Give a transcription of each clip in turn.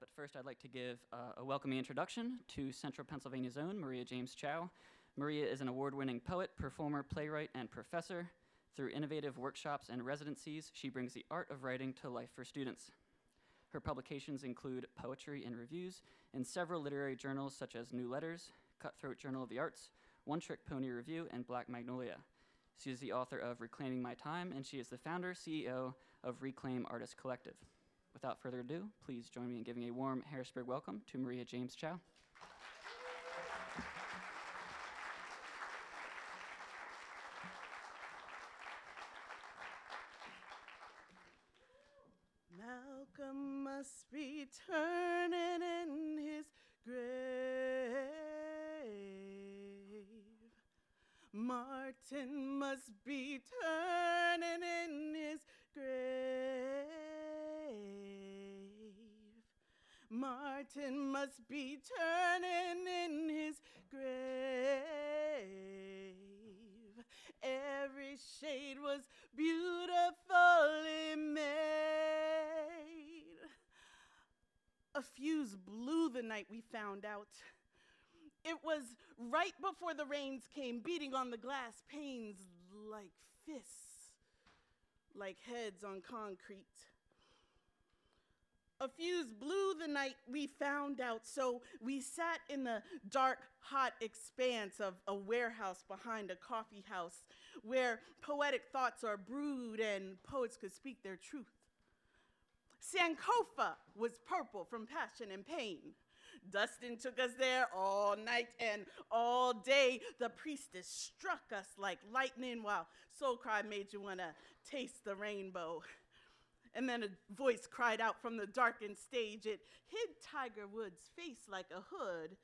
but first, I'd like to give uh, a welcoming introduction to Central Pennsylvania's own Maria James Thiaw. Maria is an award winning poet, performer, playwright, and professor. Through innovative workshops and residencies, she brings the art of writing to life for students. Her publications include poetry and reviews in several literary journals such as New Letters, Cutthroat Journal of the Arts, One Trick Pony Review, and Black Magnolia. She is the author of Reclaiming My Time, and she is the founder, CEO of Reclaim Artist Collective. Without further ado, please join me in giving a warm Harrisburg welcome to Maria James Thiaw. Malcolm must be turning in his grave. Martin must be in his grave. Martin must be turning in his grave. Every shade was beautifully made. A fuse blew the night we found out. It was right before the rains came, beating on the glass panes like fists, like heads on concrete. A fuse blew the night we found out, so we sat in the dark, hot expanse of a warehouse behind a coffee house where poetic thoughts are brewed and poets could speak their truth. Sankofa was purple from passion and pain. Dustin took us there all night and all day. The priestess struck us like lightning while Soul Cry made you want to taste the rainbow. And then a voice cried out from the darkened stage. It hid Tiger Woods' face like a hood.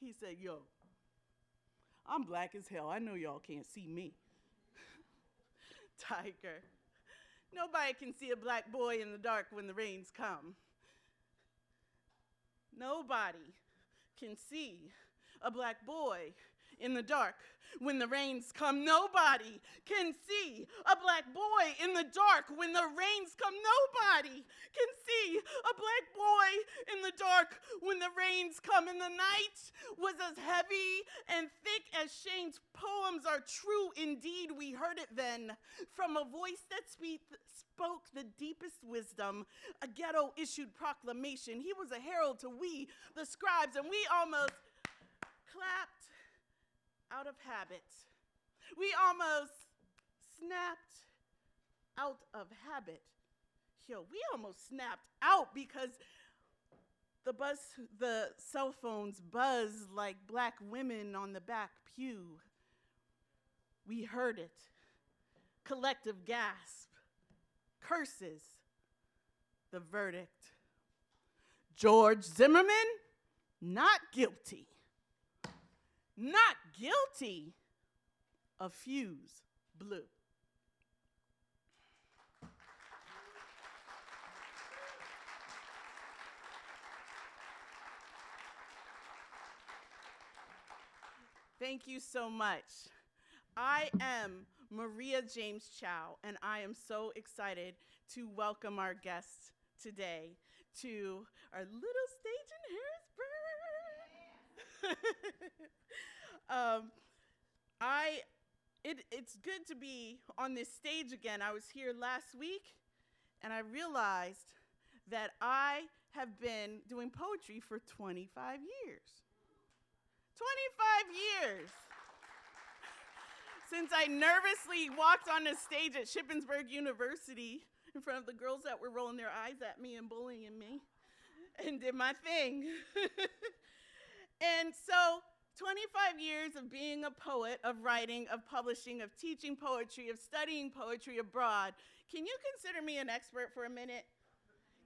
He said, Yo, I'm black as hell. I know y'all can't see me. Tiger, nobody can see a black boy in the dark when the rains come. Nobody can see a black boy in the dark when the rains come. Nobody can see a black boy in the dark when the rains come. Nobody can see a black boy in the dark when the rains come. And the night was as heavy and thick as Shane's poems are true indeed. We heard it then from a voice that spoke the deepest wisdom, a ghetto issued proclamation. He was a herald to we, the scribes, and we almost clapped out of habit. We almost snapped out of habit. Yo, we almost snapped out because the buzz, the cell phones buzz like black women on the back pew. We heard it. Collective gasp, curses, the verdict. George Zimmerman, not guilty not guilty of Fuse Blue. Thank you so much. I am Maria James Thiaw, and I am so excited to welcome our guests today to our little stage in Harrisburg. um, I, it, it's good to be on this stage again. I was here last week, and I realized that I have been doing poetry for 25 years. 25 years since I nervously walked on the stage at Shippensburg University in front of the girls that were rolling their eyes at me and bullying me and did my thing. and so 25 years of being a poet, of writing, of publishing, of teaching poetry, of studying poetry abroad. Can you consider me an expert for a minute?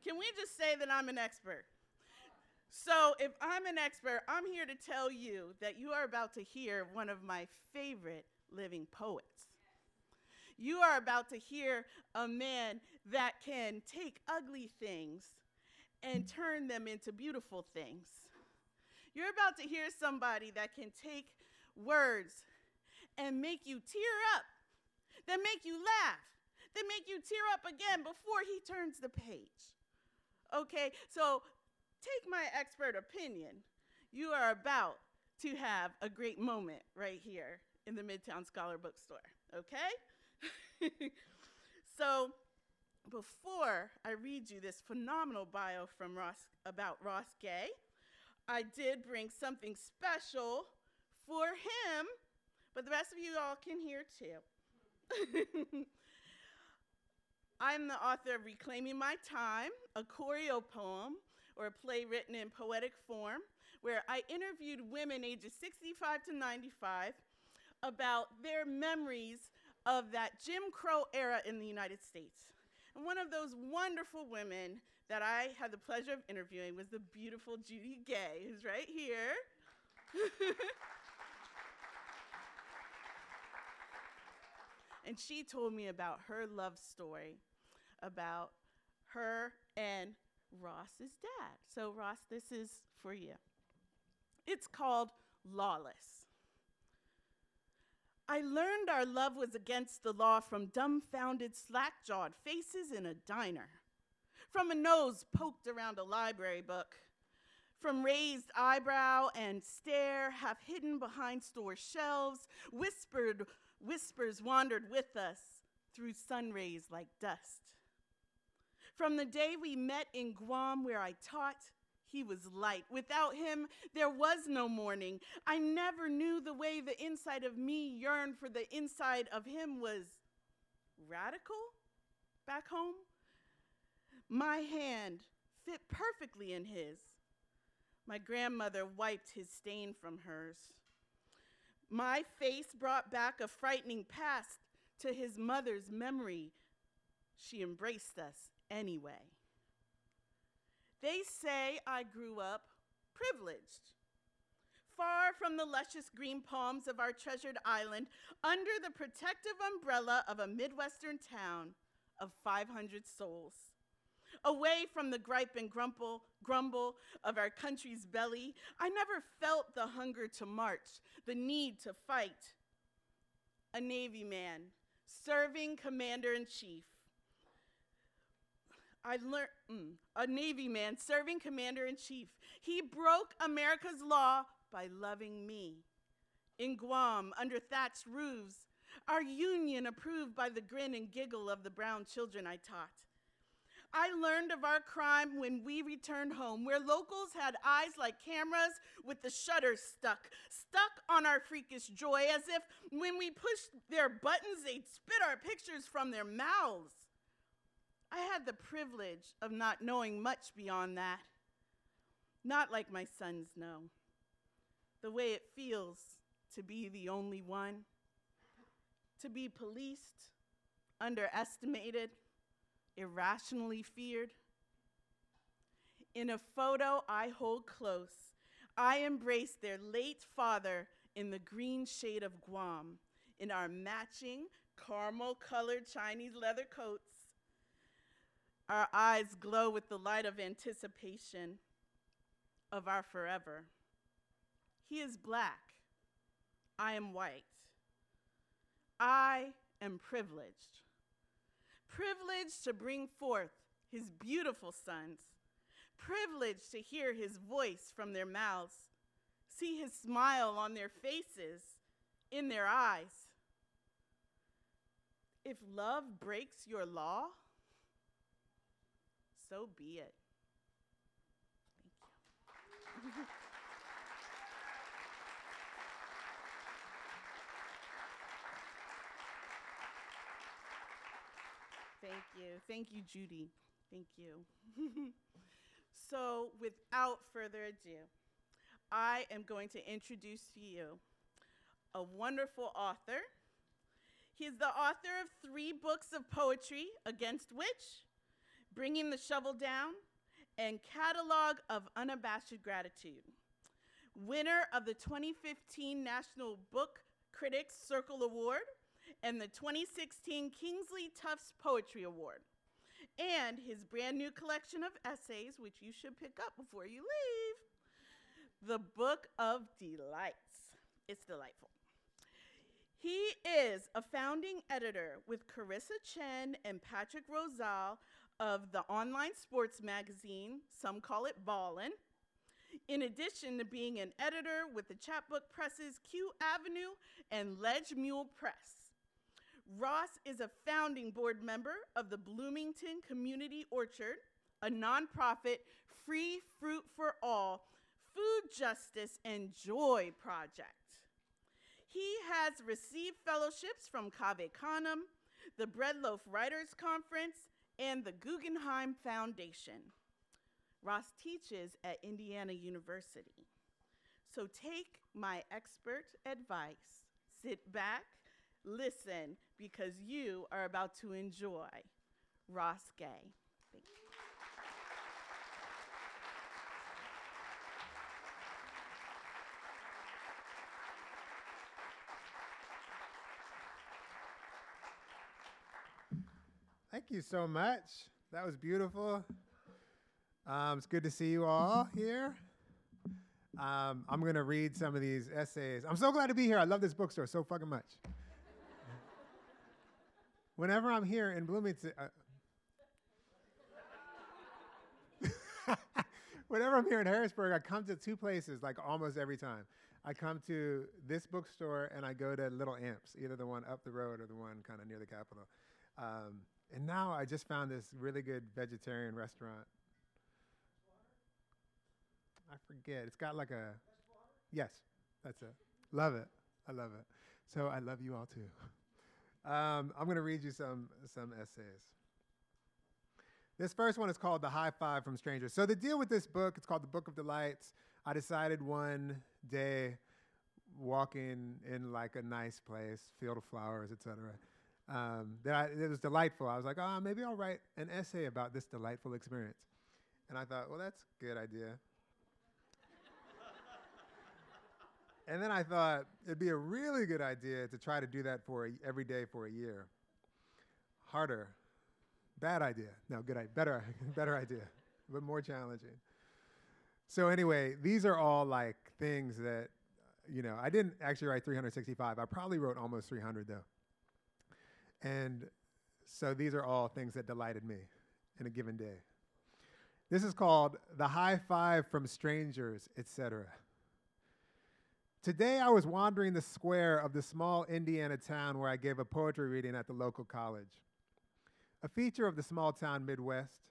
Can we just say that I'm an expert? So, if I'm an expert, I'm here to tell you that you are about to hear one of my favorite living poets. You are about to hear a man that can take ugly things and turn them into beautiful things. You're about to hear somebody that can take words and make you tear up, that make you laugh, that make you tear up again before he turns the page. Okay, so take my expert opinion. You are about to have a great moment right here in the Midtown Scholar Bookstore, okay? so, before I read you this phenomenal bio from Ross about Ross Gay, I did bring something special for him, but the rest of you all can hear too. I'm the author of Reclaiming My Time, a choreo poem or a play written in poetic form, where I interviewed women ages 65 to 95 about their memories of that Jim Crow era in the United States. And one of those wonderful women that I had the pleasure of interviewing was the beautiful Judy Gay, who's right here. and she told me about her love story about her and Ross's dad. So, Ross, this is for you. It's called Lawless. I learned our love was against the law from dumbfounded, slack jawed faces in a diner, from a nose poked around a library book, from raised eyebrow and stare half hidden behind store shelves, whispered whispers wandered with us through sun rays like dust. From the day we met in Guam, where I taught, he was light. Without him, there was no morning. I never knew the way the inside of me yearned for the inside of him was radical back home. My hand fit perfectly in his. My grandmother wiped his stain from hers. My face brought back a frightening past to his mother's memory. She embraced us anyway. They say I grew up privileged, far from the luscious green palms of our treasured island, under the protective umbrella of a Midwestern town of 500 souls. Away from the gripe and grumble, grumble of our country's belly, I never felt the hunger to march, the need to fight. A Navy man, serving commander in chief, I learned mm, a Navy man serving commander in chief. He broke America's law by loving me. In Guam, under thatched roofs, our union approved by the grin and giggle of the brown children I taught. I learned of our crime when we returned home, where locals had eyes like cameras with the shutters stuck, stuck on our freakish joy, as if when we pushed their buttons, they'd spit our pictures from their mouths. I had the privilege of not knowing much beyond that. Not like my sons know. The way it feels to be the only one, to be policed, underestimated, irrationally feared. In a photo I hold close, I embrace their late father in the green shade of Guam in our matching caramel colored Chinese leather coats our eyes glow with the light of anticipation of our forever. He is black. I am white. I am privileged. Privileged to bring forth his beautiful sons. Privileged to hear his voice from their mouths, see his smile on their faces, in their eyes. If love breaks your law, so be it. Thank you. Thank you. Thank you, Judy. Thank you. so, without further ado, I am going to introduce to you a wonderful author. He is the author of three books of poetry, Against Which, Bringing the Shovel Down, and Catalog of Unabashed Gratitude. Winner of the 2015 National Book Critics Circle Award and the 2016 Kingsley Tufts Poetry Award. And his brand new collection of essays, which you should pick up before you leave The Book of Delights. It's delightful. He is a founding editor with Karissa Chen and Patrick Rosal of the online sports magazine, some call it Ballin', in addition to being an editor with the chapbook presses Q Avenue and Ledge Mule Press. Ross is a founding board member of the Bloomington Community Orchard, a nonprofit free fruit for all food justice and joy project. He has received fellowships from Cave Canem, the Breadloaf Writers Conference, and the Guggenheim Foundation. Ross teaches at Indiana University. So take my expert advice, sit back, listen, because you are about to enjoy Ross Gay. Thank you. Thank you so much. That was beautiful. Um, it's good to see you all here. Um, I'm going to read some of these essays. I'm so glad to be here. I love this bookstore so fucking much. Whenever I'm here in Bloomington, uh, whenever I'm here in Harrisburg, I come to two places like almost every time. I come to this bookstore and I go to Little Amps, either the one up the road or the one kind of near the Capitol. Um, and now I just found this really good vegetarian restaurant. I forget. It's got like a. Yes, that's it. Love it. I love it. So I love you all too. Um, I'm going to read you some some essays. This first one is called "The High Five from Strangers." So the deal with this book, it's called the Book of Delights. I decided one day, walking in like a nice place, field of flowers, etc um, that I, it was delightful. I was like, oh, maybe I'll write an essay about this delightful experience. And I thought, well, that's a good idea. And then I thought it'd be a really good idea to try to do that for a, every day for a year. Harder, bad idea. No, good idea. Better, better idea, but more challenging. So anyway, these are all like things that, you know, I didn't actually write 365. I probably wrote almost 300 though. And so these are all things that delighted me in a given day. This is called The High Five from Strangers, etc. Today I was wandering the square of the small Indiana town where I gave a poetry reading at the local college. A feature of the small town Midwest,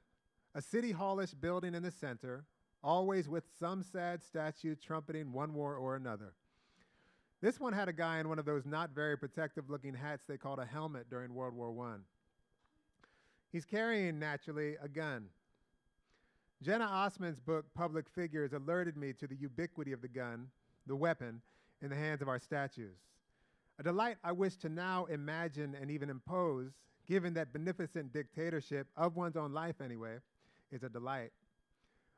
a city hallish building in the center, always with some sad statue trumpeting one war or another. This one had a guy in one of those not very protective looking hats they called a helmet during World War I. He's carrying, naturally, a gun. Jena Osman's book, Public Figures, alerted me to the ubiquity of the gun, the weapon, in the hands of our statues. A delight I wish to now imagine and even impose, given that beneficent dictatorship of one's own life, anyway, is a delight.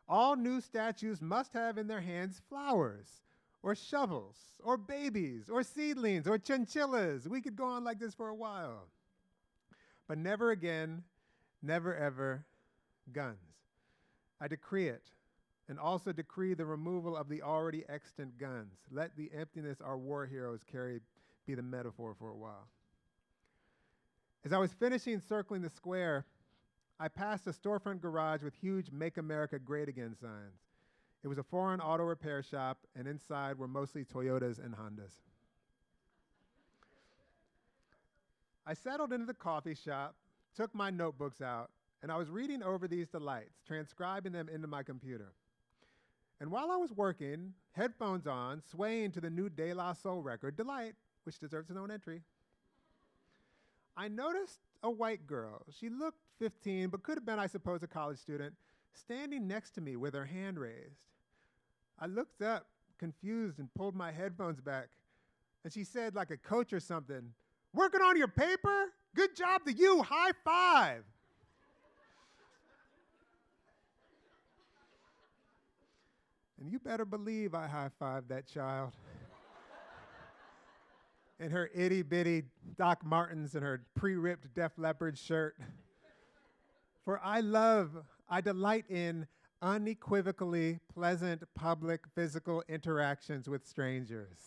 All new statues must have in their hands flowers, or shovels, or babies, or seedlings, or chinchillas. We could go on like this for a while. But never again, never ever, guns. I decree it, and also decree the removal of the already extant guns. Let the emptiness our war heroes carry be the metaphor for a while. As I was finishing circling the square, I passed a storefront garage with huge Make America Great Again signs. It was a foreign auto repair shop, and inside were mostly Toyotas and Hondas. I settled into the coffee shop, took my notebooks out, and I was reading over these delights, transcribing them into my computer. And while I was working, headphones on, swaying to the new De La Soul record, Delight, which deserves its own entry, I noticed a white girl. She looked 15, but could have been, I suppose, a college student, standing next to me with her hand raised. I looked up, confused, and pulled my headphones back. And she said, like a coach or something, Working on your paper? Good job to you. High five. And you better believe I high fived that child. in her itty bitty Doc Martens and her pre ripped Def Leppard shirt. For I love, I delight in unequivocally pleasant public physical interactions with strangers.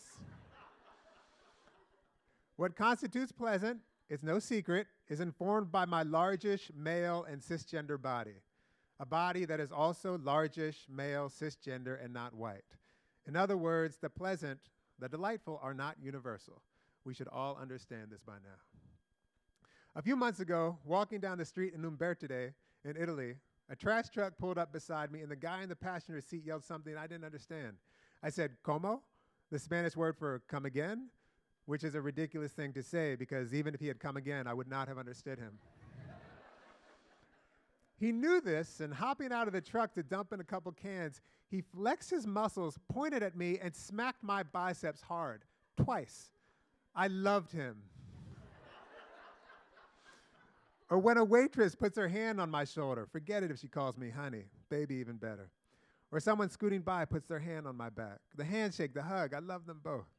what constitutes pleasant it's no secret, is informed by my largish male and cisgender body, a body that is also largish male, cisgender, and not white. In other words, the pleasant, the delightful are not universal. We should all understand this by now. A few months ago, walking down the street in Umbertide in Italy, a trash truck pulled up beside me, and the guy in the passenger seat yelled something I didn't understand. I said, Como? The Spanish word for come again, which is a ridiculous thing to say because even if he had come again, I would not have understood him. He knew this, and hopping out of the truck to dump in a couple cans, he flexed his muscles, pointed at me, and smacked my biceps hard, twice. I loved him. or when a waitress puts her hand on my shoulder, forget it if she calls me honey, baby, even better. Or someone scooting by puts their hand on my back. The handshake, the hug, I love them both.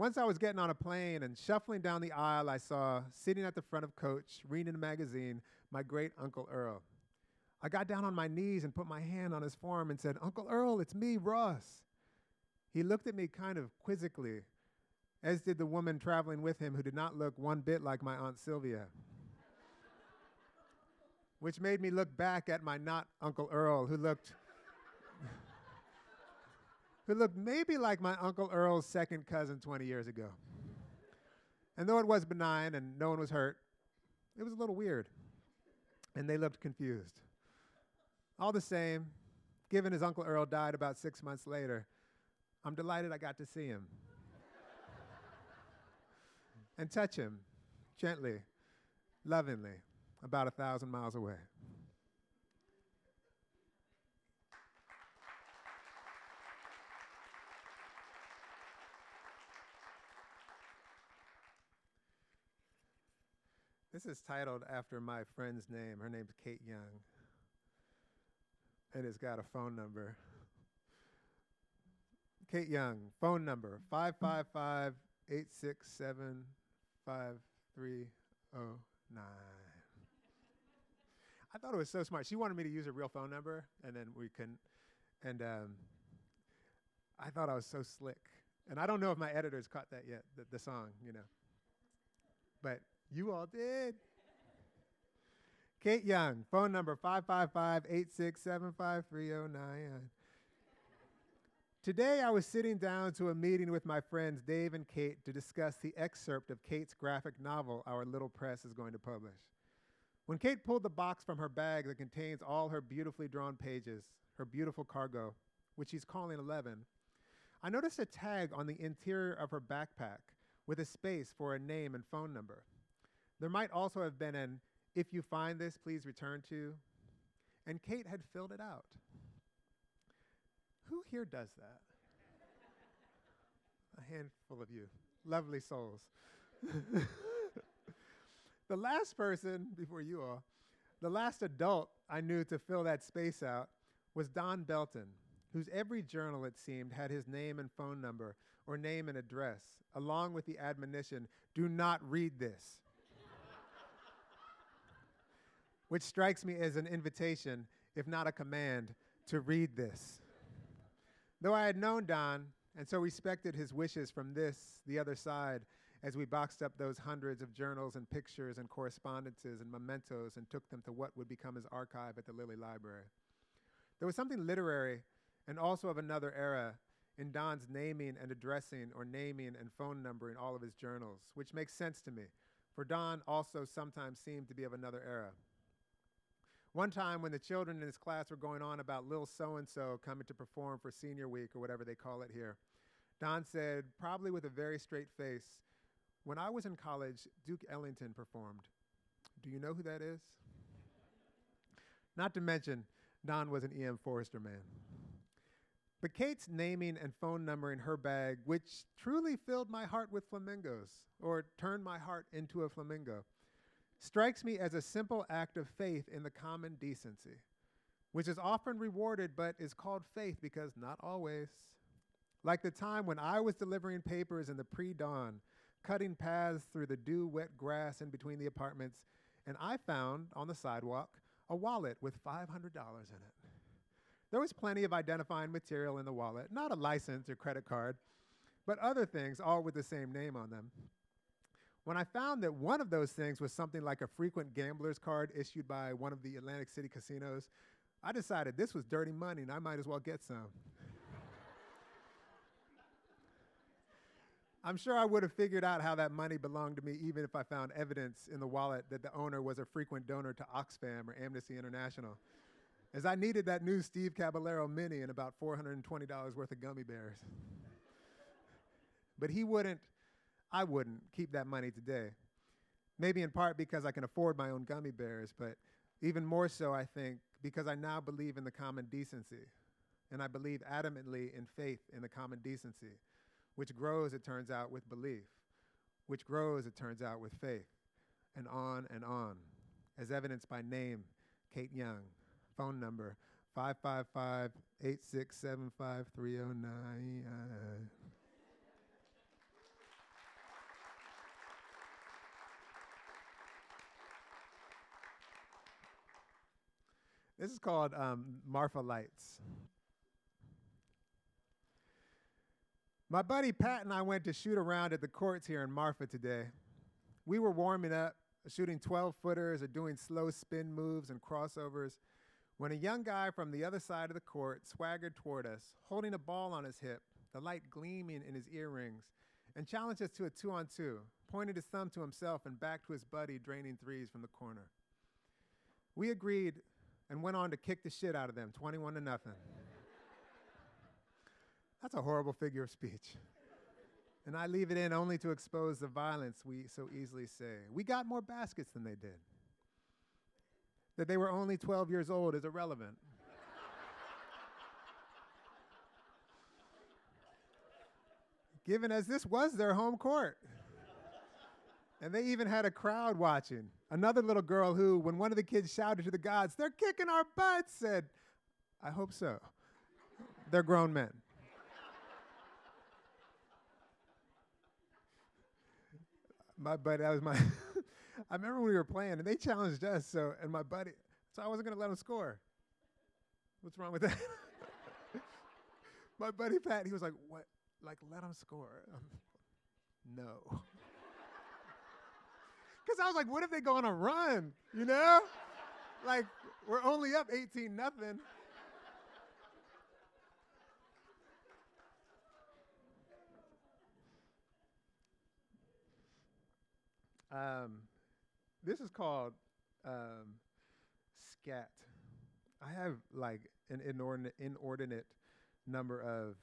Once I was getting on a plane and shuffling down the aisle, I saw, sitting at the front of coach, reading a magazine, my great Uncle Earl. I got down on my knees and put my hand on his forearm and said, Uncle Earl, it's me, Ross. He looked at me kind of quizzically, as did the woman traveling with him who did not look one bit like my Aunt Sylvia. Which made me look back at my not Uncle Earl, who looked who looked maybe like my Uncle Earl's second cousin 20 years ago. And though it was benign and no one was hurt, it was a little weird. And they looked confused. All the same, given his Uncle Earl died about six months later, I'm delighted I got to see him and touch him gently, lovingly, about a thousand miles away. This is titled after my friend's name. Her name's Kate Young. And it's got a phone number. Kate Young, phone number 555 867 5309. I thought it was so smart. She wanted me to use her real phone number, and then we couldn't. And um, I thought I was so slick. And I don't know if my editors caught that yet, the, the song, you know. But you all did. Kate Young, phone number 555 867 5309. Today, I was sitting down to a meeting with my friends Dave and Kate to discuss the excerpt of Kate's graphic novel our little press is going to publish. When Kate pulled the box from her bag that contains all her beautifully drawn pages, her beautiful cargo, which she's calling 11, I noticed a tag on the interior of her backpack with a space for a name and phone number. There might also have been an, if you find this, please return to, and Kate had filled it out. Who here does that? a handful of you, lovely souls. the last person, before you all, the last adult I knew to fill that space out was Don Belton, whose every journal, it seemed, had his name and phone number or name and address, along with the admonition do not read this which strikes me as an invitation, if not a command, to read this. Though I had known Don and so respected his wishes from this, the other side, as we boxed up those hundreds of journals and pictures and correspondences and mementos and took them to what would become his archive at the Lilly Library. There was something literary and also of another era in Don's naming and addressing or naming and phone numbering all of his journals, which makes sense to me, for Don also sometimes seemed to be of another era. One time when the children in his class were going on about Lil So and so coming to perform for senior week or whatever they call it here, Don said, probably with a very straight face, When I was in college, Duke Ellington performed. Do you know who that is? Not to mention, Don was an E.M. Forster man. But Kate's naming and phone number in her bag, which truly filled my heart with flamingos, or turned my heart into a flamingo, strikes me as a simple act of faith in the common decency, which is often rewarded but is called faith because not always. Like the time when I was delivering papers in the pre dawn, cutting paths through the dew wet grass in between the apartments, and I found on the sidewalk a wallet with $500 in it. There was plenty of identifying material in the wallet, not a license or credit card, but other things, all with the same name on them. When I found that one of those things was something like a frequent gambler's card issued by one of the Atlantic City casinos, I decided this was dirty money and I might as well get some. I'm sure I would have figured out how that money belonged to me even if I found evidence in the wallet that the owner was a frequent donor to Oxfam or Amnesty International. As I needed that new Steve Caballero mini and about $420 worth of gummy bears. but he wouldn't, I wouldn't keep that money today. Maybe in part because I can afford my own gummy bears, but even more so, I think, because I now believe in the common decency. And I believe adamantly in faith in the common decency which grows, it turns out, with belief, which grows, it turns out, with faith, and on and on, as evidenced by name, Kate Young, phone number 555 8675 309. This is called um, Marfa Lights. My buddy Pat and I went to shoot around at the courts here in Marfa today. We were warming up, shooting 12 footers or doing slow spin moves and crossovers, when a young guy from the other side of the court swaggered toward us, holding a ball on his hip, the light gleaming in his earrings, and challenged us to a two on two, pointed his thumb to himself and back to his buddy, draining threes from the corner. We agreed and went on to kick the shit out of them, 21 to nothing. That's a horrible figure of speech. And I leave it in only to expose the violence we so easily say. We got more baskets than they did. That they were only 12 years old is irrelevant. Given as this was their home court. And they even had a crowd watching. Another little girl who, when one of the kids shouted to the gods, They're kicking our butts, said, I hope so. They're grown men. my buddy, that was my. I remember when we were playing, and they challenged us. So, and my buddy, so I wasn't gonna let him score. What's wrong with that? my buddy Pat, he was like, "What? Like, let him score?" Um, no. Because I was like, "What if they go on a run?" You know, like we're only up 18 nothing. Um, this is called um, scat. I have like an inordinate, inordinate number of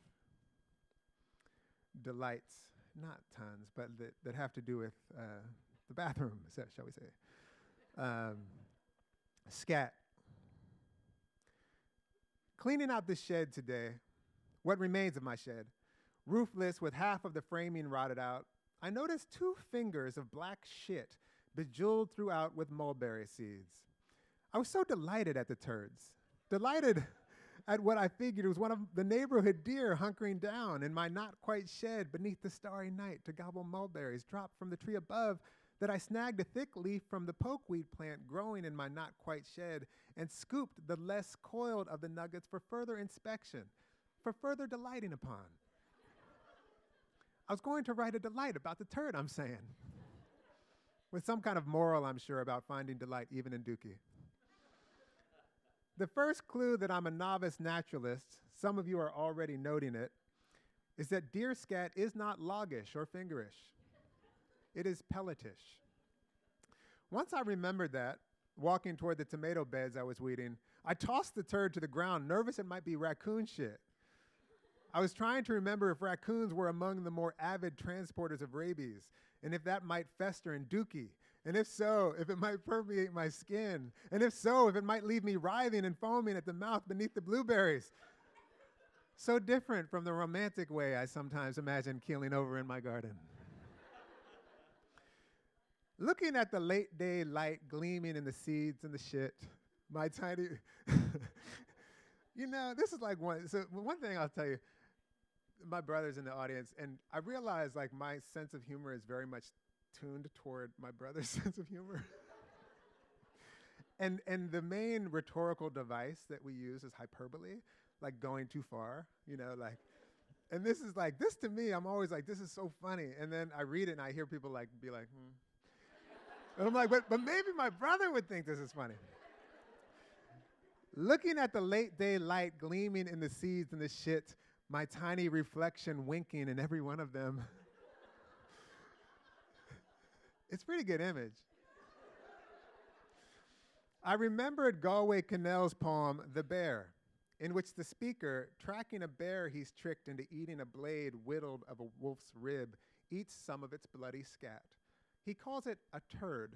delights, not tons, but that, that have to do with uh, the bathroom, shall we say. Um, scat. Cleaning out the shed today, what remains of my shed, roofless with half of the framing rotted out, I noticed two fingers of black shit bejeweled throughout with mulberry seeds. I was so delighted at the turds, delighted at what I figured was one of the neighborhood deer hunkering down in my not quite shed beneath the starry night to gobble mulberries dropped from the tree above that I snagged a thick leaf from the pokeweed plant growing in my not quite shed and scooped the less coiled of the nuggets for further inspection, for further delighting upon. I was going to write a delight about the turd I'm saying. With some kind of moral, I'm sure, about finding delight even in Dookie. the first clue that I'm a novice naturalist, some of you are already noting it, is that deer scat is not loggish or fingerish. It is pelletish. Once I remembered that, walking toward the tomato beds I was weeding, I tossed the turd to the ground, nervous it might be raccoon shit. I was trying to remember if raccoons were among the more avid transporters of rabies, and if that might fester in dookie, and if so, if it might permeate my skin, and if so, if it might leave me writhing and foaming at the mouth beneath the blueberries. So different from the romantic way I sometimes imagine keeling over in my garden. Looking at the late day light gleaming in the seeds and the shit, my tiny. you know, this is like one. So, one thing I'll tell you my brother's in the audience, and I realize like my sense of humor is very much tuned toward my brother's sense of humor. and and the main rhetorical device that we use is hyperbole, like going too far. You know, like And this is like, this to me, I'm always like, this is so funny. And then I read it and I hear people like be like, hmm. And I'm like, but, but maybe my brother would think this is funny. Looking at the late day light gleaming in the seeds and the shit, my tiny reflection winking in every one of them. it's pretty good image. I remembered Galway Kinnell's poem, The Bear, in which the speaker, tracking a bear he's tricked into eating a blade whittled of a wolf's rib, eats some of its bloody scat. He calls it a turd.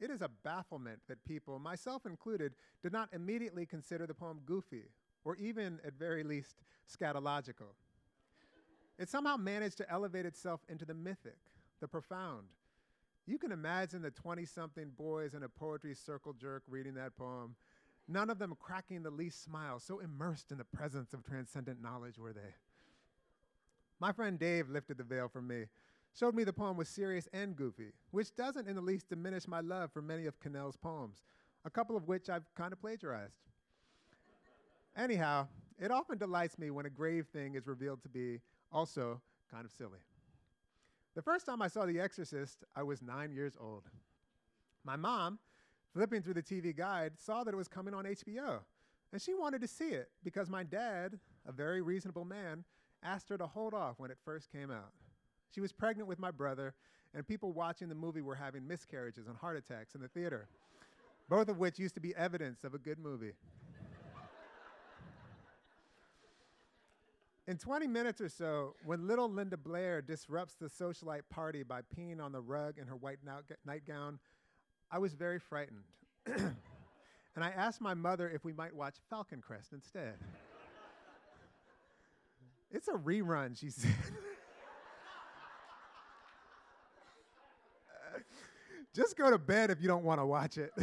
It is a bafflement that people, myself included, did not immediately consider the poem goofy, or even, at very least, scatological. it somehow managed to elevate itself into the mythic, the profound. You can imagine the 20 something boys in a poetry circle jerk reading that poem, none of them cracking the least smile, so immersed in the presence of transcendent knowledge were they. My friend Dave lifted the veil for me showed me the poem was serious and goofy, which doesn't in the least diminish my love for many of Kinnell's poems, a couple of which I've kind of plagiarized. Anyhow, it often delights me when a grave thing is revealed to be also kind of silly. The first time I saw The Exorcist, I was nine years old. My mom, flipping through the TV guide, saw that it was coming on HBO, and she wanted to see it because my dad, a very reasonable man, asked her to hold off when it first came out. She was pregnant with my brother, and people watching the movie were having miscarriages and heart attacks in the theater, both of which used to be evidence of a good movie. In 20 minutes or so, when little Linda Blair disrupts the socialite party by peeing on the rug in her white nightgown, I was very frightened. and I asked my mother if we might watch Falcon Crest instead. it's a rerun, she said. Just go to bed if you don't want to watch it.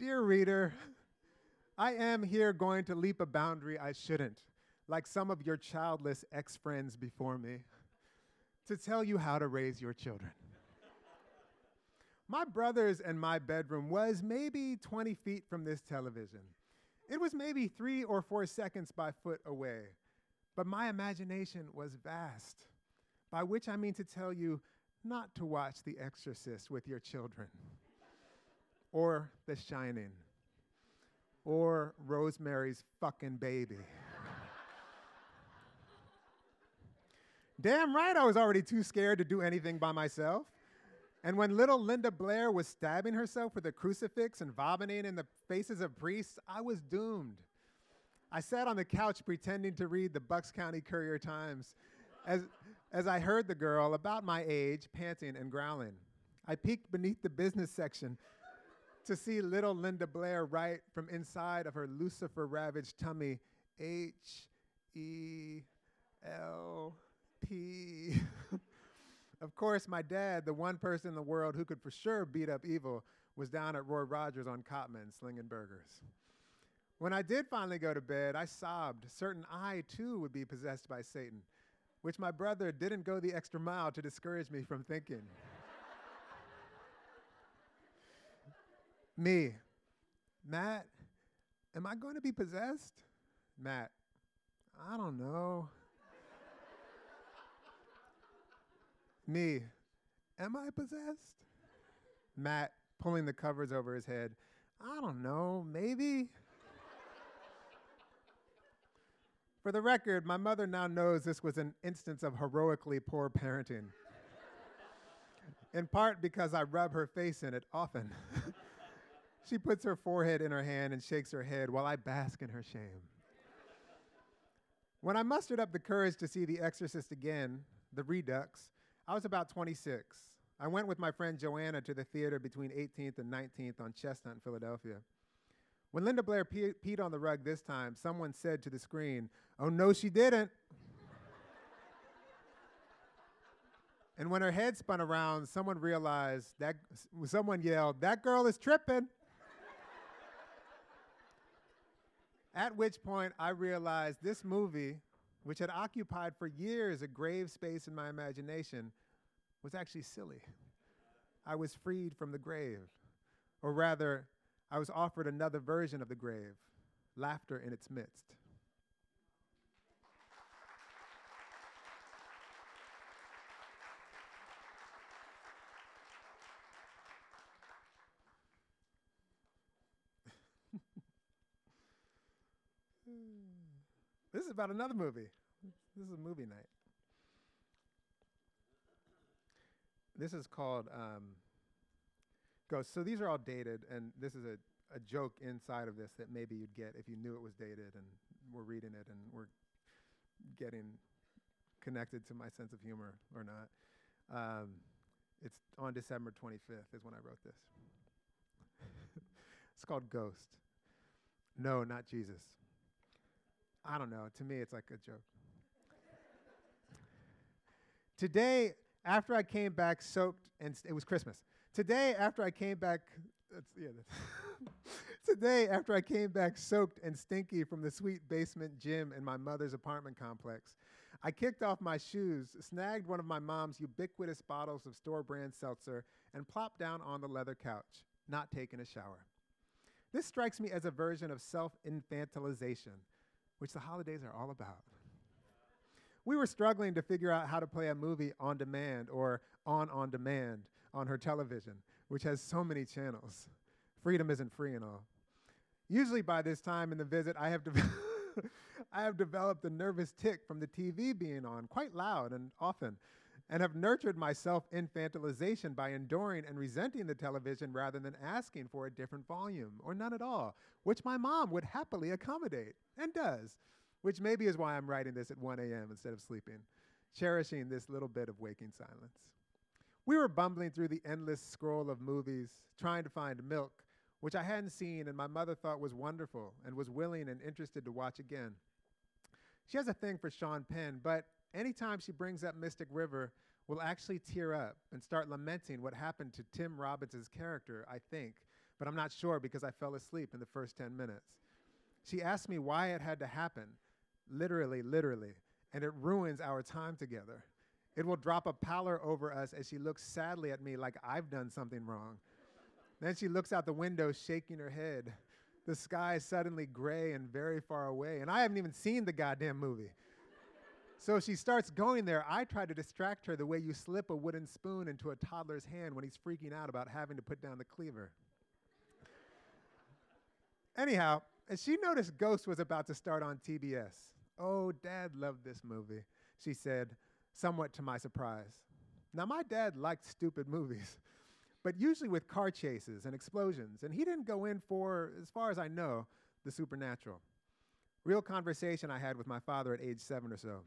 Dear reader, I am here going to leap a boundary I shouldn't, like some of your childless ex friends before me, to tell you how to raise your children. my brother's and my bedroom was maybe 20 feet from this television. It was maybe three or four seconds by foot away, but my imagination was vast, by which I mean to tell you not to watch The Exorcist with your children, or The Shining, or Rosemary's fucking baby. Damn right, I was already too scared to do anything by myself. And when little Linda Blair was stabbing herself with a crucifix and vomiting in the faces of priests, I was doomed. I sat on the couch pretending to read the Bucks County Courier Times as, as I heard the girl, about my age, panting and growling. I peeked beneath the business section to see little Linda Blair write from inside of her Lucifer ravaged tummy H E L P. of course, my dad, the one person in the world who could for sure beat up evil, was down at Roy Rogers on Cottman slinging burgers. When I did finally go to bed, I sobbed, certain I too would be possessed by Satan which my brother didn't go the extra mile to discourage me from thinking. me, Matt, am I going to be possessed? Matt, I don't know. me, am I possessed? Matt, pulling the covers over his head, I don't know, maybe. For the record, my mother now knows this was an instance of heroically poor parenting. in part because I rub her face in it often. she puts her forehead in her hand and shakes her head while I bask in her shame. When I mustered up the courage to see The Exorcist again, The Redux, I was about 26. I went with my friend Joanna to the theater between 18th and 19th on Chestnut in Philadelphia. When Linda Blair pe- peed on the rug this time, someone said to the screen, Oh, no, she didn't. and when her head spun around, someone realized that, someone yelled, That girl is tripping. At which point, I realized this movie, which had occupied for years a grave space in my imagination, was actually silly. I was freed from the grave. Or rather, I was offered another version of the grave, laughter in its midst. this is about another movie. This is a movie night. This is called um, Ghost. So these are all dated, and this is a, a joke inside of this that maybe you'd get if you knew it was dated and we're reading it and we're getting connected to my sense of humor or not. Um, it's on December 25th is when I wrote this. it's called Ghost. No, not Jesus. I don't know. To me, it's like a joke. Today, after I came back soaked, and st- it was Christmas. Today, after I came back, that's, yeah, that's Today, after I came back soaked and stinky from the sweet basement gym in my mother's apartment complex, I kicked off my shoes, snagged one of my mom's ubiquitous bottles of store brand seltzer, and plopped down on the leather couch, not taking a shower. This strikes me as a version of self infantilization, which the holidays are all about. We were struggling to figure out how to play a movie on demand or on on demand on her television, which has so many channels. Freedom isn't free and all. Usually by this time in the visit, I have, de- I have developed a nervous tic from the TV being on, quite loud and often, and have nurtured my self infantilization by enduring and resenting the television rather than asking for a different volume or none at all, which my mom would happily accommodate and does, which maybe is why I'm writing this at 1 a.m. instead of sleeping, cherishing this little bit of waking silence. We were bumbling through the endless scroll of movies, trying to find milk, which I hadn't seen and my mother thought was wonderful and was willing and interested to watch again. She has a thing for Sean Penn, but anytime she brings up Mystic River, will actually tear up and start lamenting what happened to Tim Robbins' character, I think, but I'm not sure because I fell asleep in the first 10 minutes. She asked me why it had to happen, literally, literally, and it ruins our time together. It will drop a pallor over us as she looks sadly at me like I've done something wrong. then she looks out the window, shaking her head. The sky is suddenly gray and very far away, and I haven't even seen the goddamn movie. So she starts going there. I try to distract her the way you slip a wooden spoon into a toddler's hand when he's freaking out about having to put down the cleaver. Anyhow, as she noticed Ghost was about to start on TBS, oh, Dad loved this movie, she said, somewhat to my surprise. Now, my dad liked stupid movies, but usually with car chases and explosions, and he didn't go in for, as far as I know, the supernatural. Real conversation I had with my father at age seven or so.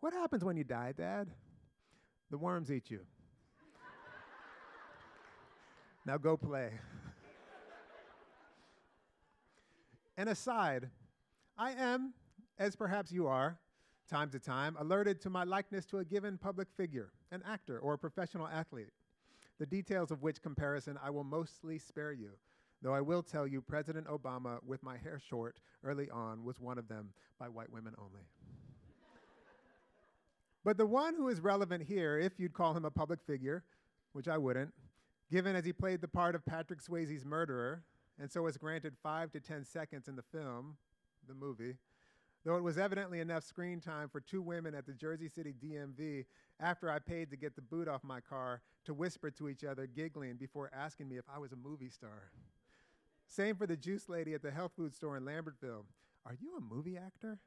What happens when you die, Dad? The worms eat you. now go play. An aside, I am, as perhaps you are, time to time, alerted to my likeness to a given public figure, an actor or a professional athlete, the details of which comparison I will mostly spare you, though I will tell you President Obama, with my hair short early on, was one of them by white women only. but the one who is relevant here, if you'd call him a public figure, which I wouldn't, given as he played the part of Patrick Swayze's murderer, and so was granted five to ten seconds in the film, the movie, though it was evidently enough screen time for two women at the Jersey City DMV after I paid to get the boot off my car to whisper to each other, giggling before asking me if I was a movie star. Same for the juice lady at the health food store in Lambertville. Are you a movie actor?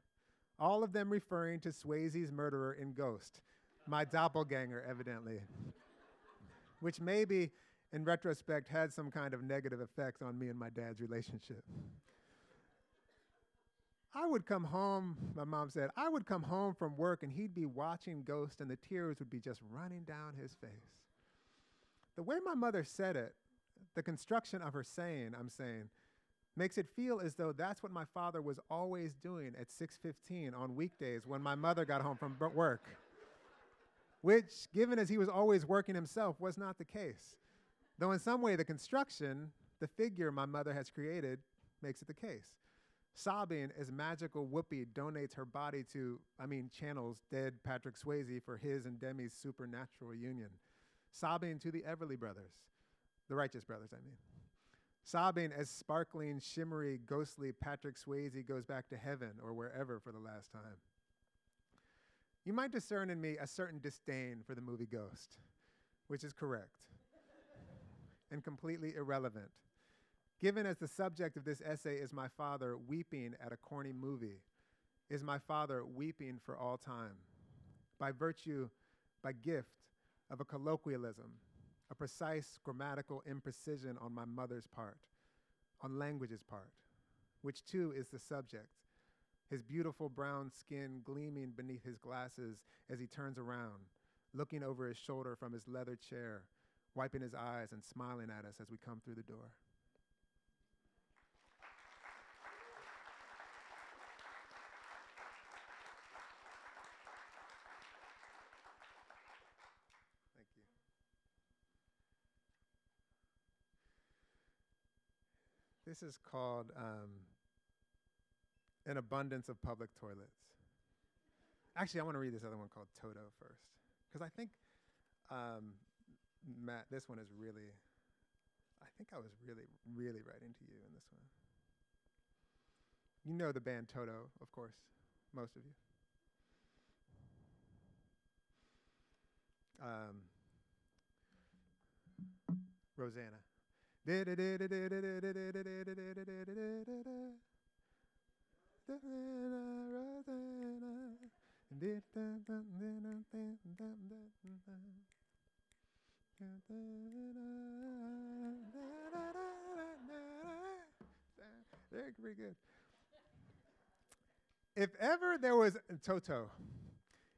All of them referring to Swayze's murderer in Ghost, my doppelganger, evidently, which maybe in retrospect had some kind of negative effect on me and my dad's relationship. I would come home, my mom said, I would come home from work and he'd be watching Ghost and the tears would be just running down his face. The way my mother said it, the construction of her saying, I'm saying, makes it feel as though that's what my father was always doing at 6:15 on weekdays when my mother got home from work. Which, given as he was always working himself, was not the case. Though in some way the construction, the figure my mother has created, makes it the case. Sobbing as magical Whoopi donates her body to, I mean, channels dead Patrick Swayze for his and Demi's supernatural union. Sobbing to the Everly brothers, the Righteous brothers, I mean. Sobbing as sparkling, shimmery, ghostly Patrick Swayze goes back to heaven or wherever for the last time. You might discern in me a certain disdain for the movie Ghost, which is correct and completely irrelevant given as the subject of this essay is my father weeping at a corny movie. is my father weeping for all time by virtue, by gift of a colloquialism, a precise grammatical imprecision on my mother's part, on language's part, which too is the subject. His beautiful brown skin gleaming beneath his glasses as he turns around, looking over his shoulder from his leather chair, wiping his eyes and smiling at us as we come through the door. Thank you. This is called um, An Abundance of Public Toilets. Actually, I want to read this other one called Toto first, because I think, um, Matt, this one is really, I think I was really, really writing to you in this one. You know the band Toto, of course, most of you. Um, Rosanna. Very, very good. If ever there was Toto,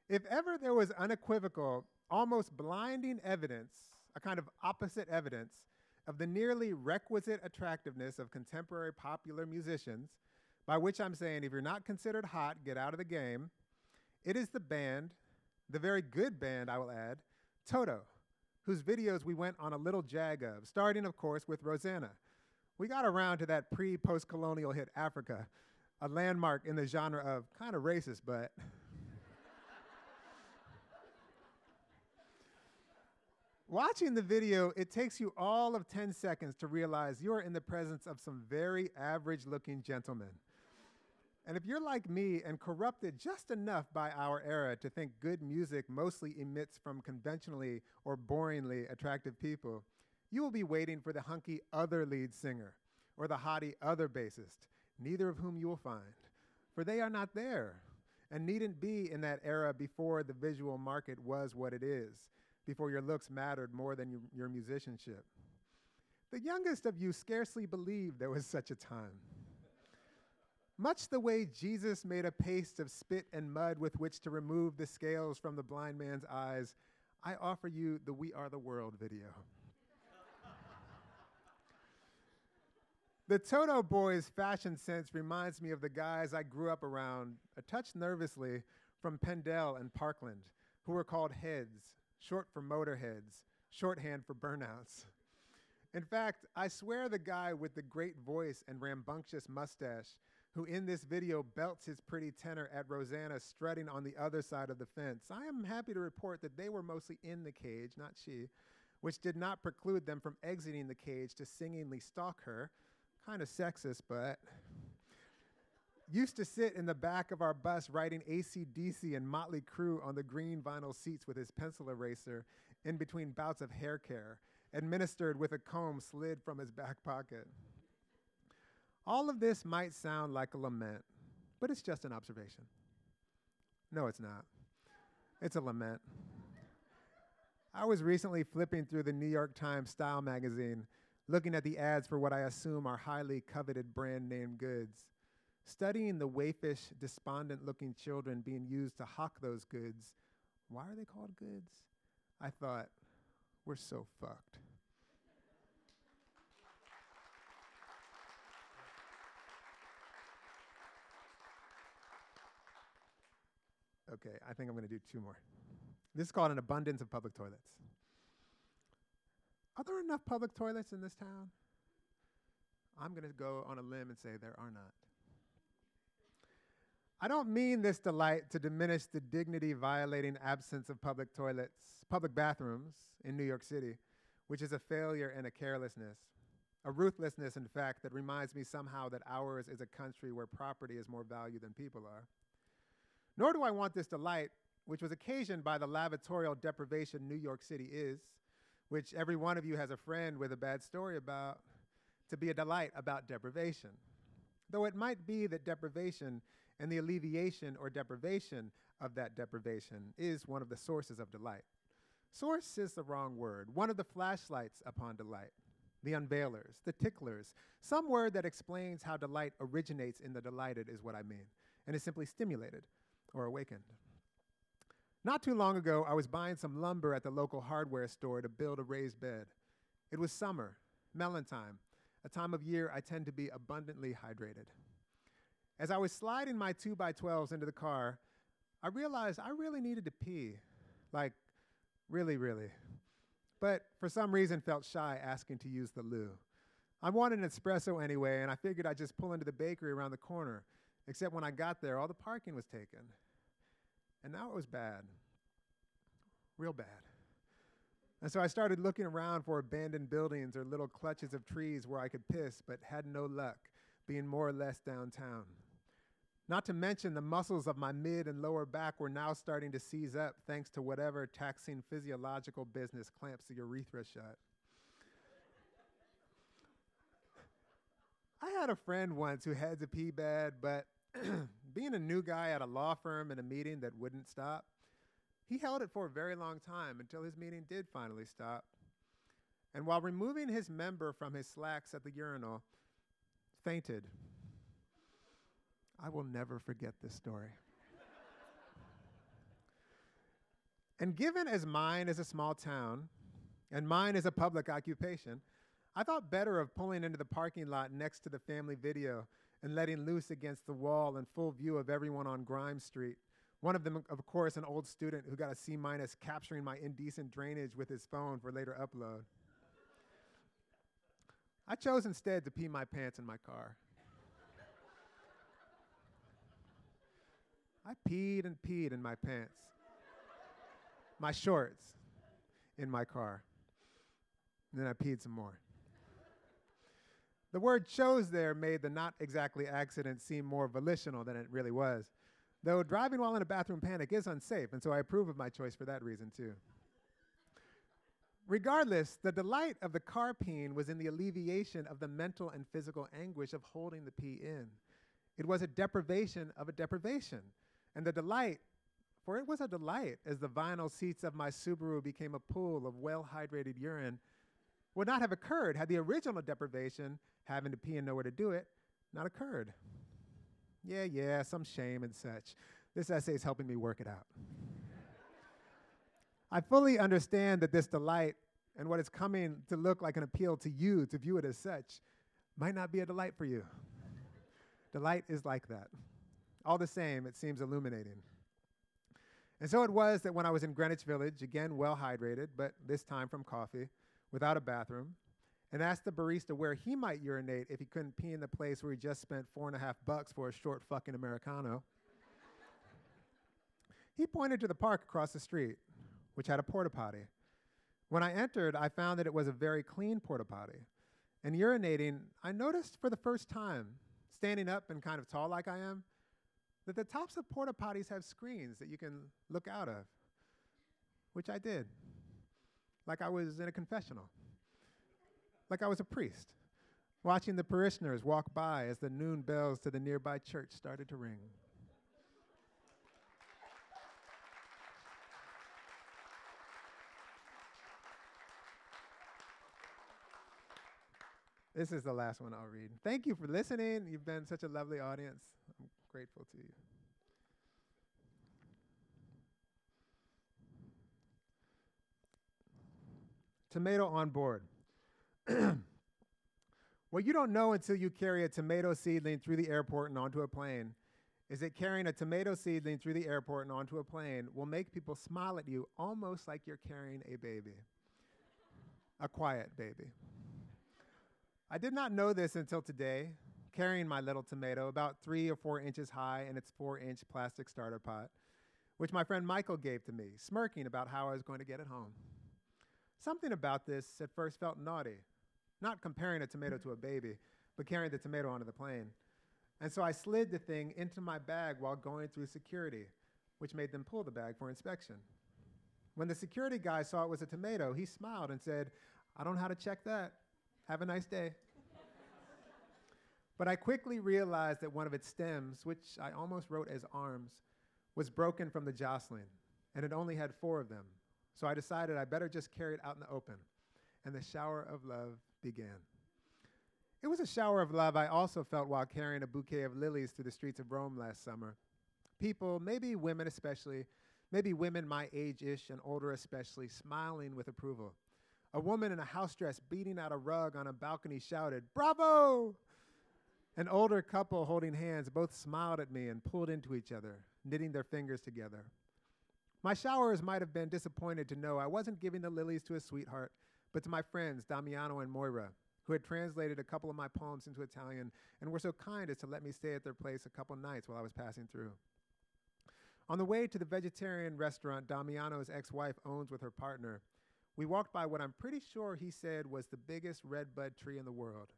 if ever there was unequivocal, almost blinding evidence, a kind of opposite evidence of the nearly requisite attractiveness of contemporary popular musicians, by which I'm saying if you're not considered hot, get out of the game, it is the band, the very good band, I will add, Toto, whose videos we went on a little jag of, starting, of course, with Rosanna. We got around to that pre post colonial hit Africa, a landmark in the genre of kind of racist, but. Watching the video, it takes you all of 10 seconds to realize you are in the presence of some very average looking gentlemen. And if you're like me and corrupted just enough by our era to think good music mostly emits from conventionally or boringly attractive people, you will be waiting for the hunky other lead singer or the haughty other bassist, neither of whom you will find, for they are not there and needn't be in that era before the visual market was what it is, before your looks mattered more than your, musicianship. The youngest of you scarcely believed there was such a time. Much the way Jesus made a paste of spit and mud with which to remove the scales from the blind man's eyes, I offer you the We Are the World video. the Toto Boys fashion sense reminds me of the guys I grew up around, a touch nervously, from Penndel and Parkland, who were called heads, short for motorheads, shorthand for burnouts. In fact, I swear the guy with the great voice and rambunctious mustache who in this video belts his pretty tenor at Rosanna strutting on the other side of the fence. I am happy to report that they were mostly in the cage, not she, which did not preclude them from exiting the cage to singingly stalk her. Kind of sexist, but. Used to sit in the back of our bus writing ACDC and Motley Crue on the green vinyl seats with his pencil eraser in between bouts of hair care, administered with a comb slid from his back pocket. All of this might sound like a lament, but it's just an observation. No, it's not. It's a lament. I was recently flipping through the New York Times Style magazine, looking at the ads for what I assume are highly coveted brand name goods, studying the waifish, despondent looking children being used to hawk those goods. Why are they called goods? I thought, we're so fucked. Okay, I think I'm going to do two more. This is called an abundance of public toilets. Are there enough public toilets in this town? I'm going to go on a limb and say there are not. I don't mean this delight to diminish the dignity violating absence of public toilets, public bathrooms in New York City, which is a failure and a carelessness, a ruthlessness, in fact, that reminds me somehow that ours is a country where property is more valued than people are. Nor do I want this delight, which was occasioned by the lavatorial deprivation New York City is, which every one of you has a friend with a bad story about, to be a delight about deprivation. though it might be that deprivation and the alleviation or deprivation of that deprivation is one of the sources of delight. Source is the wrong word, one of the flashlights upon delight, the unveilers, the ticklers, some word that explains how delight originates in the delighted is what I mean, and is simply stimulated or awakened. Not too long ago, I was buying some lumber at the local hardware store to build a raised bed. It was summer, melon time, a time of year I tend to be abundantly hydrated. As I was sliding my 2x12s into the car, I realized I really needed to pee. Like, really, really. But for some reason, felt shy asking to use the loo. I wanted an espresso anyway, and I figured I'd just pull into the bakery around the corner. Except when I got there, all the parking was taken. And now it was bad. Real bad. And so I started looking around for abandoned buildings or little clutches of trees where I could piss, but had no luck, being more or less downtown. Not to mention the muscles of my mid and lower back were now starting to seize up thanks to whatever taxing physiological business clamps the urethra shut. I had a friend once who had to pee bad, but being a new guy at a law firm in a meeting that wouldn't stop, he held it for a very long time until his meeting did finally stop. And while removing his member from his slacks at the urinal, fainted. I will never forget this story. and given as mine is a small town, and mine is a public occupation, I thought better of pulling into the parking lot next to the family video and letting loose against the wall in full view of everyone on Grimes Street. One of them, of course, an old student who got a C minus capturing my indecent drainage with his phone for later upload. I chose instead to pee my pants in my car. I peed and peed in my pants, my shorts in my car. And then I peed some more. The word chose there made the not exactly accident seem more volitional than it really was. Though driving while in a bathroom panic is unsafe, and so I approve of my choice for that reason too. Regardless, the delight of the car peeing was in the alleviation of the mental and physical anguish of holding the pee in. It was a deprivation of a deprivation. And the delight, for it was a delight, as the vinyl seats of my Subaru became a pool of well hydrated urine, would not have occurred had the original deprivation having to pee and nowhere to do it, not occurred. Yeah, yeah, some shame and such. This essay is helping me work it out. I fully understand that this delight and what is coming to look like an appeal to you to view it as such might not be a delight for you. delight is like that. All the same, it seems illuminating. And so it was that when I was in Greenwich Village, again well hydrated, but this time from coffee, without a bathroom, and asked the barista where he might urinate if he couldn't pee in the place where he just spent four and a half bucks for a short fucking Americano. he pointed to the park across the street, which had a porta potty. When I entered, I found that it was a very clean porta potty. And urinating, I noticed for the first time, standing up and kind of tall like I am, that the tops of porta potties have screens that you can look out of, which I did, like I was in a confessional like I was a priest, watching the parishioners walk by as the noon bells to the nearby church started to ring. This is the last one I'll read. Thank you for listening. You've been such a lovely audience. Grateful to you. Tomato on board. what you don't know until you carry a tomato seedling through the airport and onto a plane is that carrying a tomato seedling through the airport and onto a plane will make people smile at you almost like you're carrying a baby. a quiet baby. I did not know this until today, carrying my little tomato about three or four inches high in its four inch plastic starter pot, which my friend Michael gave to me, smirking about how I was going to get it home. Something about this at first felt naughty, not comparing a tomato to a baby, but carrying the tomato onto the plane. And so I slid the thing into my bag while going through security, which made them pull the bag for inspection. When the security guy saw it was a tomato, he smiled and said, I don't know how to check that. Have a nice day. But I quickly realized that one of its stems, which I almost wrote as arms, was broken from the jostling, and it only had four of them. So I decided I better just carry it out in the open. And the shower of love began. It was a shower of love I also felt while carrying a bouquet of lilies through the streets of Rome last summer. People, maybe women especially, maybe women my age ish and older especially, smiling with approval. A woman in a house dress beating out a rug on a balcony shouted, Bravo! An older couple holding hands both smiled at me and pulled into each other, knitting their fingers together. My showers might have been disappointed to know I wasn't giving the lilies to a sweetheart, but to my friends, Damiano and Moira, who had translated a couple of my poems into Italian and were so kind as to let me stay at their place a couple nights while I was passing through. On the way to the vegetarian restaurant Damiano's ex wife owns with her partner, we walked by what I'm pretty sure he said was the biggest redbud tree in the world.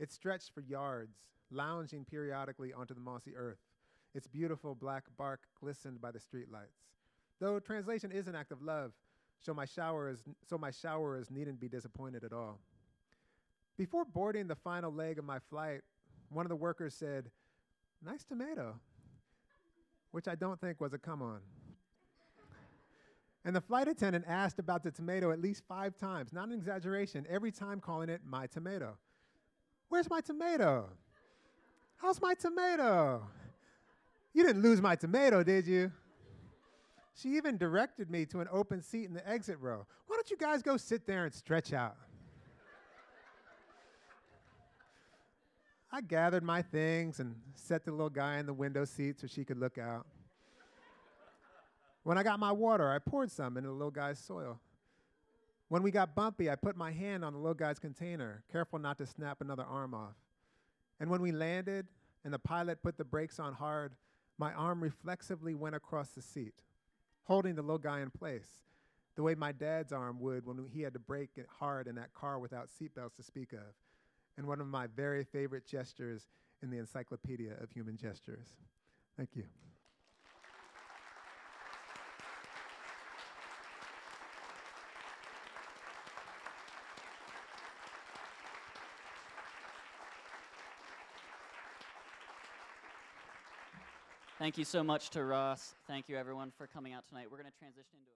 It stretched for yards, lounging periodically onto the mossy earth. Its beautiful black bark glistened by the streetlights. Though translation is an act of love, so my showers, so my showerers needn't be disappointed at all. Before boarding the final leg of my flight, one of the workers said, Nice tomato, which I don't think was a come on. And the flight attendant asked about the tomato at least five times, not an exaggeration, every time calling it my tomato. Where's my tomato? How's my tomato? You didn't lose my tomato, did you? She even directed me to an open seat in the exit row. Why don't you guys go sit there and stretch out? I gathered my things and set the little guy in the window seat so she could look out. When I got my water, I poured some into the little guy's soil. When we got bumpy, I put my hand on the little guy's container, careful not to snap another arm off. And when we landed and the pilot put the brakes on hard, my arm reflexively went across the seat, holding the little guy in place, the way my dad's arm would when he had to brake it hard in that car without seatbelts to speak of and one of my very favorite gestures in the Encyclopedia of Human Gestures. Thank you. Thank you so much to Ross. Thank you, everyone, for coming out tonight. We're going to transition into